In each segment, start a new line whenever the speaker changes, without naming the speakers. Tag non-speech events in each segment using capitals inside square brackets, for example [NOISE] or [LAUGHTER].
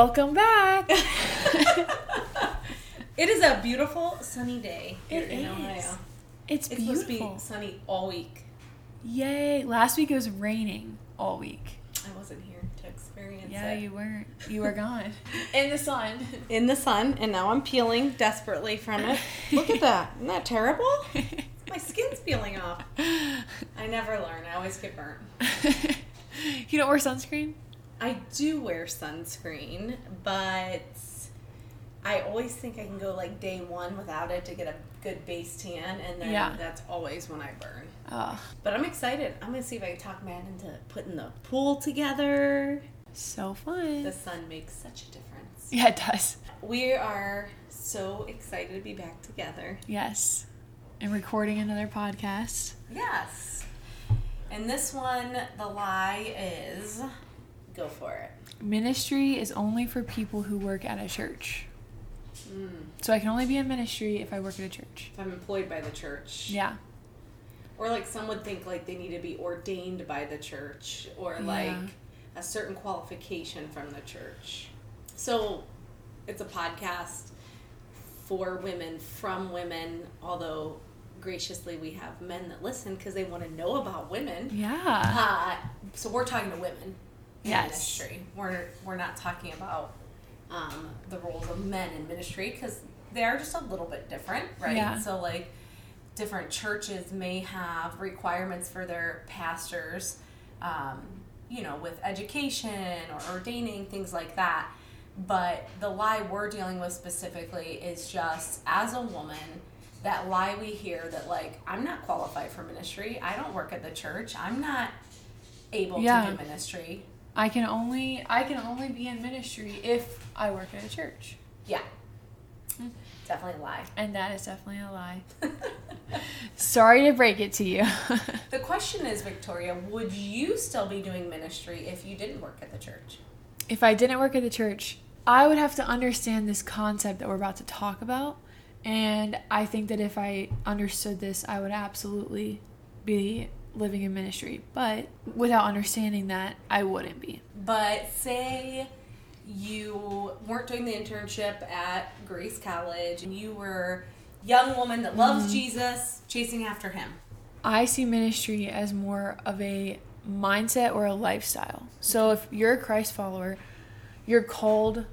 Welcome back. [LAUGHS]
It is a beautiful sunny day here
It
in
is.
Ohio.
It's
It's supposed to
beautiful.
be sunny all week.
Yay. Last week it was raining all week.
I wasn't here to experience
Yeah,
it.
you weren't. You were gone. [LAUGHS] In the sun.
in the sun, and now I'm peeling desperately from it. Look at that. Isn't that terrible? My skin's peeling off. [LAUGHS] I never learn. I always get burnt.
you don't wear sunscreen?
I do wear sunscreen, but I always think I can go like day one without it to get a good base tan, and then
Yeah.
that's always when I burn.
Oh,
But I'm excited. I'm gonna see if I can talk Matt into putting the pool together.
so fun.
The sun makes such a difference.
yeah, it does.
We are so excited to be back together.
Yes. And recording another podcast.
Yes. And this one, the lie is go for it.
Ministry is only for people who work at a church.
Mm.
So I can only be in ministry if I work at a church.
If I'm employed by the church.
Yeah.
Or like some would think like they need to be ordained by the church or
Yeah.
like a certain qualification from the church. So it's a podcast for women from women, although graciously we have men that listen because they want to know about women.
Yeah.
Uh, so we're talking to women
Yes.
ministry. We're we're not talking about um, the roles of men in ministry because they are just a little bit different, right?
Yeah.
So like different churches may have requirements for their pastors, um, you know, with education or ordaining things like that. But the lie we're dealing with specifically is just as a woman. That lie we hear that like I'm not qualified for ministry. I don't work at the church. I'm not able
Yeah.
to do ministry.
I can only I can only be in ministry if I work at a church.
Yeah. Hmm. Definitely a lie.
And that is definitely a lie. [LAUGHS] Sorry to break it to you.
The question is, Victoria, would you still be doing ministry if you didn't work at the church?
if I didn't work at the church, I would have to understand this concept that we're about to talk about. And I think that if I understood this, I would absolutely be living in ministry. But without understanding that, I wouldn't be.
But say you weren't doing the internship at Grace College and you were a young woman that loves mm-hmm. Jesus, chasing after him.
I see ministry as more of a mindset or a lifestyle. So if you're a Christ follower, you're called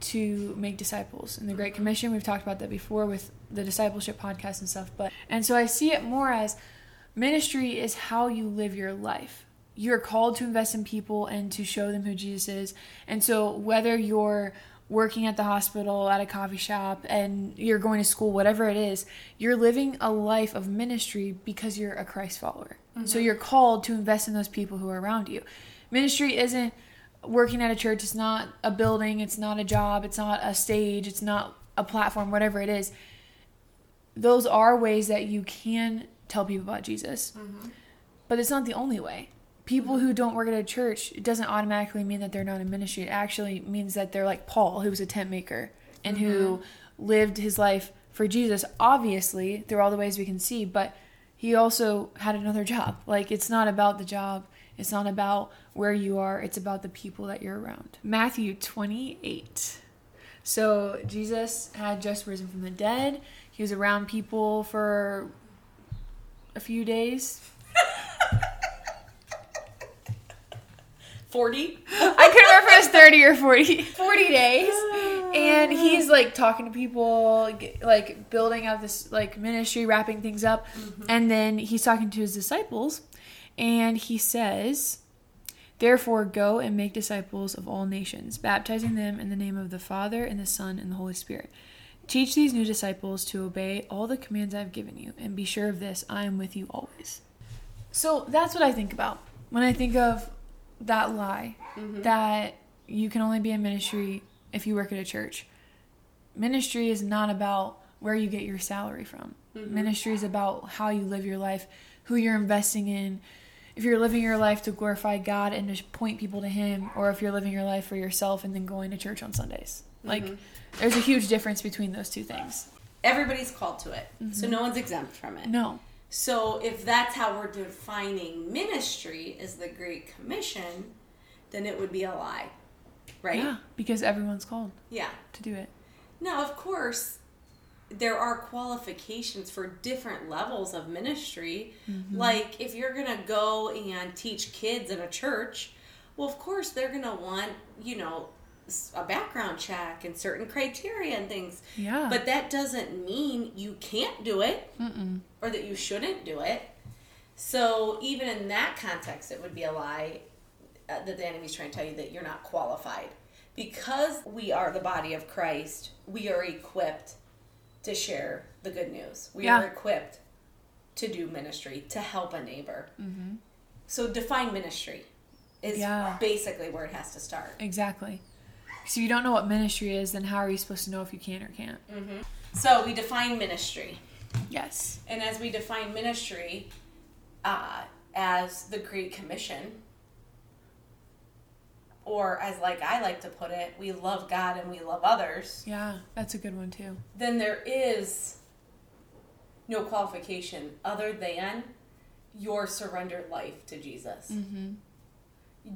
to make disciples. In the Great mm-hmm. Commission, we've talked about that before with the discipleship podcast and stuff, but and so I see it more as ministry is how you live your life. You're called to invest in people and to show them who Jesus is. And so whether you're working at the hospital, at a coffee shop, and you're going to school, whatever it is, you're living a life of ministry because you're a Christ follower. So mm-hmm. you're called to invest in those people who are around you. Ministry isn't working at a church, it's not a building, it's not a job, it's not a stage, it's not a platform, whatever it is. Those are ways that you can tell people about Jesus. Mm-hmm. But it's not the only way. People who don't work at a church, it doesn't automatically mean that they're not in ministry. It actually means that they're like Paul, who was a tent maker and who mm-hmm. lived his life for Jesus, obviously, through all the ways we can see, but he also had another job. Like, it's not about the job, it's not about where you are, it's about the people that you're around. Matthew 28. So, Jesus had just risen from the dead, he was around people for a few days. [LAUGHS]
40?
I couldn't remember if it was 30 or 40. [LAUGHS] 40 days. And he's like talking to people, like building out this like ministry, wrapping things up. Mm-hmm. And then he's talking to his disciples and he says, Therefore, go and make disciples of all nations, baptizing them in the name of the Father and the Son and the Holy Spirit. Teach these new disciples to obey all the commands I've given you, and be sure of this I am with you always. So that's what I think about when I think of that lie mm-hmm. that you can only be in ministry if you work at a church. Ministry is not about where you get your salary from. Mm-hmm. Ministry is about how you live your life, who you're investing in. If you're living your life to glorify God and to point people to Him, or if you're living your life for yourself and then going to church on Sundays. Like, there's a huge difference between those two things.
Everybody's called to it. So
Mm-hmm.
no one's exempt from it.
No.
So if that's how we're defining ministry as the Great Commission, then it would be a lie. right?
Yeah, because everyone's called
Yeah.
to do it.
Now, of course, there are qualifications for different levels of ministry. Like if you're going to go and teach kids in a church, well, of course, they're going to want, you know, a background check and certain criteria and things.
Yeah.
But that doesn't mean you can't do it
Mm-mm.
or that you shouldn't do it. So even in that context, it would be a lie uh, that the enemy's trying to tell you that you're not qualified. Because we are the body of Christ, we are equipped to share the good news. We
Yeah.
are equipped to do ministry, to help a neighbor. So define ministry is
Mm-hmm. Yeah.
basically where it has to start.
Exactly. So you don't know what ministry is, then how are you supposed to know if you can or can't?
So we define ministry.
Yes.
And as we define ministry uh, as the Great Commission, or as like I like to put it, we love God and we love others,
Yeah, that's a good one too.
then there is no qualification other than your surrendered life to Jesus.
Mm-hmm.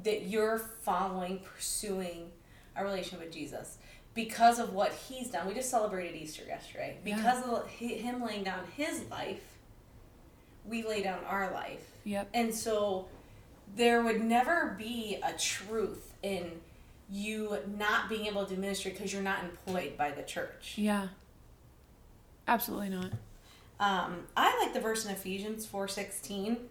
That you're following, pursuing a relationship with Jesus. Because of what he's done, we just celebrated Easter yesterday.
Yeah.
Because of him laying down his life, we lay down our life.
Yep.
And so there would never be a truth in you not being able to do ministry because you're not employed by the church.
Yeah. Absolutely not.
Um, I like the verse in Ephesians 4:16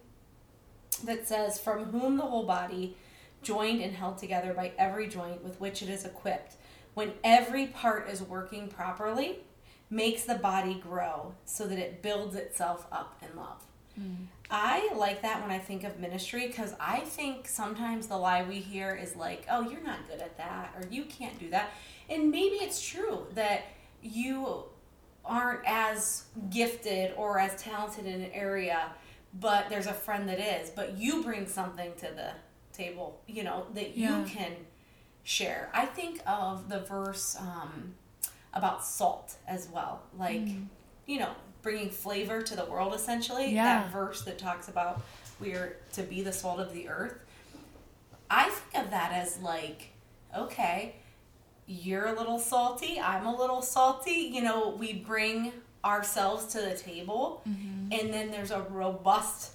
that says, "From whom the whole body, joined and held together by every joint with which it is equipped, when every part is working properly, makes the body grow so that it builds itself up in love." Hmm. I like that when I think of ministry because I think sometimes the lie we hear is like, oh, you're not good at that, or you can't do that. And maybe it's true that you aren't as gifted or as talented in an area, but there's a friend that is, but you bring something to the table, you know, that
Yeah.
you can share. I think of the verse um, about salt as well. Like, you know, bringing flavor to the world essentially.
Yeah.
That verse that talks about we are to be the salt of the earth. I think of that as like, okay, you're a little salty, I'm a little salty. You know, we bring ourselves to the table, and then there's a robust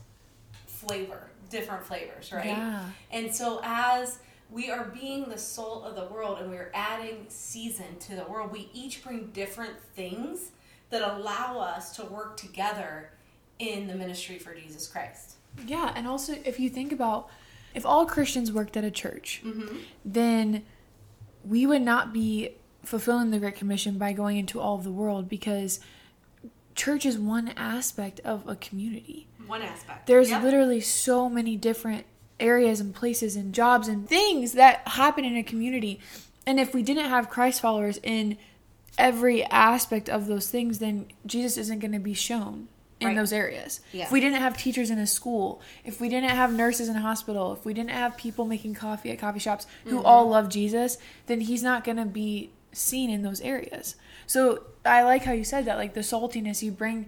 flavor, different flavors, right?
Yeah.
And so as we are being the salt of the world and we're adding season to the world, we each bring different things that allow us to work together in the ministry for Jesus Christ.
Yeah, and also if you think about if all Christians worked at a church, mm-hmm. then we would not be fulfilling the Great Commission by going into all of the world because church is one aspect of a community.
One aspect.
There's
Yep.
literally so many different areas and places and jobs and things that happen in a community. And if we didn't have Christ followers in every aspect of those things, then Jesus isn't going to be shown in
Right.
those areas.
Yeah.
If we didn't have teachers in a school, if we didn't have nurses in a hospital, if we didn't have people making coffee at coffee shops who mm-hmm. all love Jesus, then he's not going to be seen in those areas. So I like how you said that, like the saltiness you bring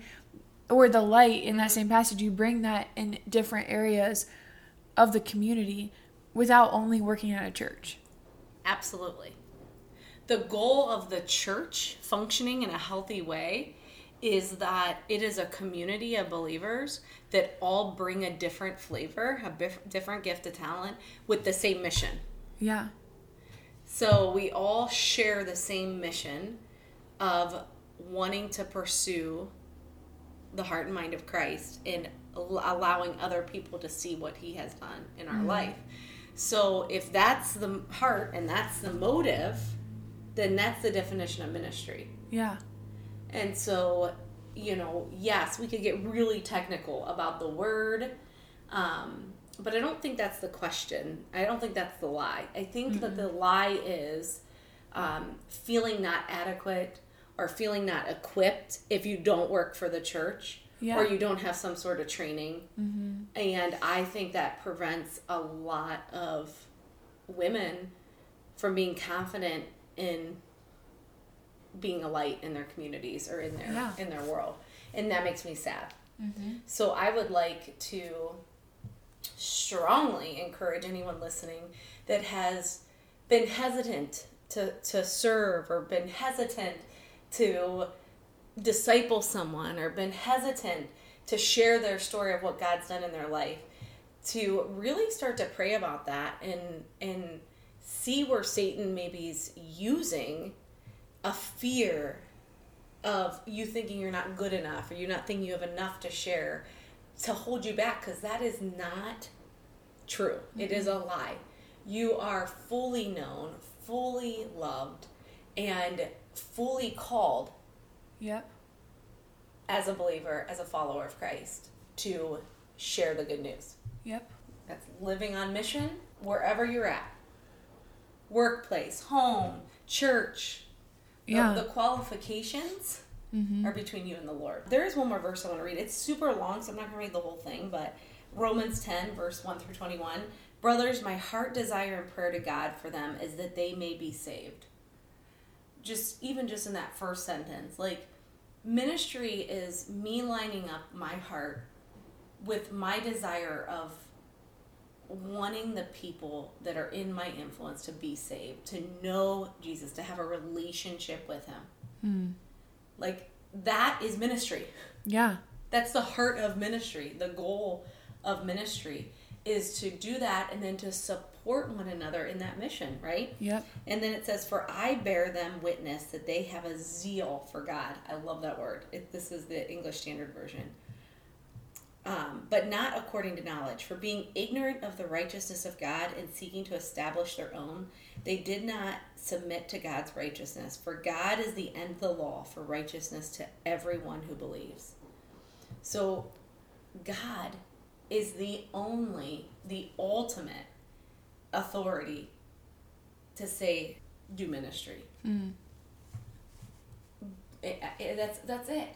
or the light in that same passage, you bring that in different areas of the community without only working at a church.
Absolutely. The goal of the church functioning in a healthy way is that it is a community of believers that all bring a different flavor, a bif- different gift of talent with the same mission.
Yeah.
So we all share the same mission of wanting to pursue the heart and mind of Christ and allowing other people to see what he has done in our life. So if that's the heart and that's the motive, then that's the definition of ministry.
Yeah.
And so, you know, yes, we could get really technical about the word, um, but I don't think that's the question. I don't think that's the lie. I think that the lie is um, feeling not adequate or feeling not equipped if you don't work for the church
Yeah.
or you don't have some sort of training. Mm-hmm. And I think that prevents a lot of women from being confident in being a light in their communities or in their
Yeah.
in their world and that makes me sad mm-hmm. so i would like to strongly encourage anyone listening that has been hesitant to, to serve or been hesitant to disciple someone or been hesitant to share their story of what God's done in their life to really start to pray about that and and see where Satan maybe is using a fear of you thinking you're not good enough or you not thinking you have enough to share to hold you back because that is not true. Mm-hmm. It is a lie. You are fully known, fully loved, and fully called.
Yep.
As a believer, as a follower of Christ, to share the good news.
Yep.
That's living on mission wherever you're at. Workplace, home, church.
Yeah.
The, the qualifications mm-hmm. are between you and the Lord. There is one more verse I want to read. It's super long, so I'm not going to read the whole thing, but Romans 10, verse 1 through 21. Brothers, my heart desire and prayer to God for them is that they may be saved. Just even just in that first sentence, like ministry is me lining up my heart with my desire of wanting the people that are in my influence to be saved, to know Jesus, to have a relationship with him. Mm. Like that is ministry.
Yeah.
That's the heart of ministry. The goal of ministry is to do that and then to support one another in that mission, right?
Yep.
And then it says, For I bear them witness that they have a zeal for God. I love that word. It, this is the English Standard Version. Um, but not according to knowledge. For being ignorant of the righteousness of God and seeking to establish their own, they did not submit to God's righteousness. For God is the end of the law for righteousness to everyone who believes. So, God is the only, the ultimate authority to say, do ministry. Mm. It, it, that's that's it.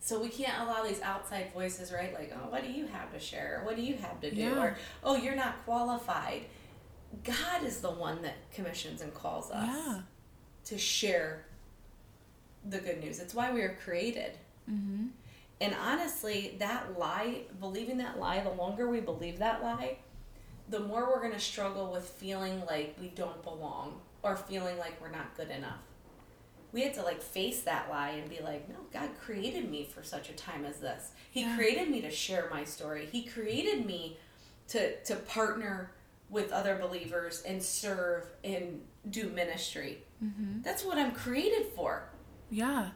So we can't allow these outside voices, right? Like, oh, what do you have to share? What do you have to do? Yeah. Or, oh, you're not qualified. God is the one that commissions and calls us yeah. to share the good news. It's why we are created. Mm-hmm. And honestly, that lie, believing that lie, the longer we believe that lie, the more we're going to struggle with feeling like we don't belong or feeling like we're not good enough. We had to like face that lie and be like, no, God created me for such a time as this. He yeah. created me to share my story. He created me to to partner with other believers and serve and do ministry. Mm-hmm. That's what I'm created for.
Yeah.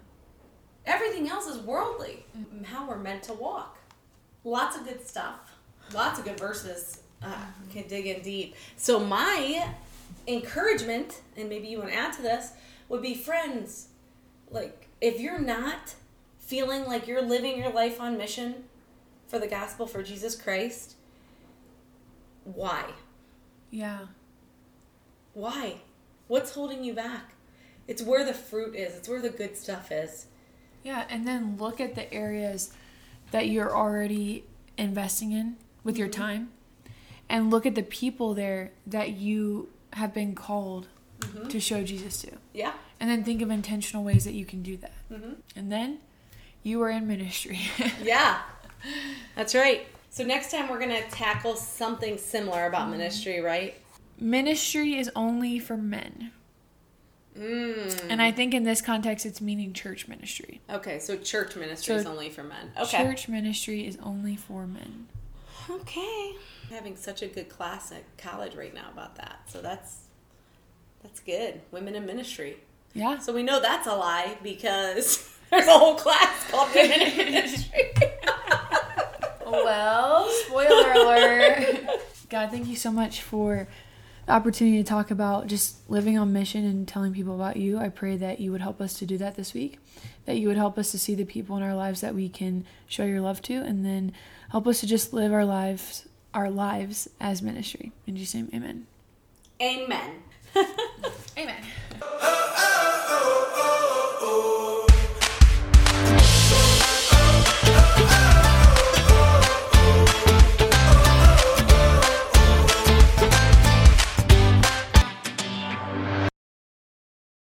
Everything else is worldly. Mm-hmm. How we're meant to walk. Lots of good stuff. Lots of good verses. Uh. Can dig in deep. So my encouragement, and maybe you want to add to this, would be friends. Like if you're not feeling like you're living your life on mission for the gospel for Jesus Christ, why?
Yeah.
Why? What's holding you back? It's where the fruit is. It's where the good stuff is.
Yeah, and then look at the areas that you're already investing in with your mm-hmm. time and look at the people there that you have been called mm-hmm. to show Jesus to.
Yeah.
And then think of intentional ways that you can do that. Mm-hmm. And then you are in ministry. [LAUGHS]
yeah. That's right. So next time we're going to tackle something similar about mm-hmm. ministry, right?
Ministry is only for men. Mm. And I think in this context, it's meaning church ministry.
Okay, so church ministry so is only for men. Okay.
Church ministry is only for men.
Okay. I'm having such a good class at college right now about that. So that's that's good. Women in ministry.
Yeah.
So we know that's a lie because [LAUGHS] there's a whole class called Women in [LAUGHS] Ministry.
well, spoiler alert. [LAUGHS] God, thank you so much for opportunity to talk about just living on mission and telling people about you. I pray that you would help us to do that this week, that you would help us to see the people in our lives that we can show your love to, and then help us to just live our lives our lives as ministry. In Jesus' name, amen.
Amen.
Amen.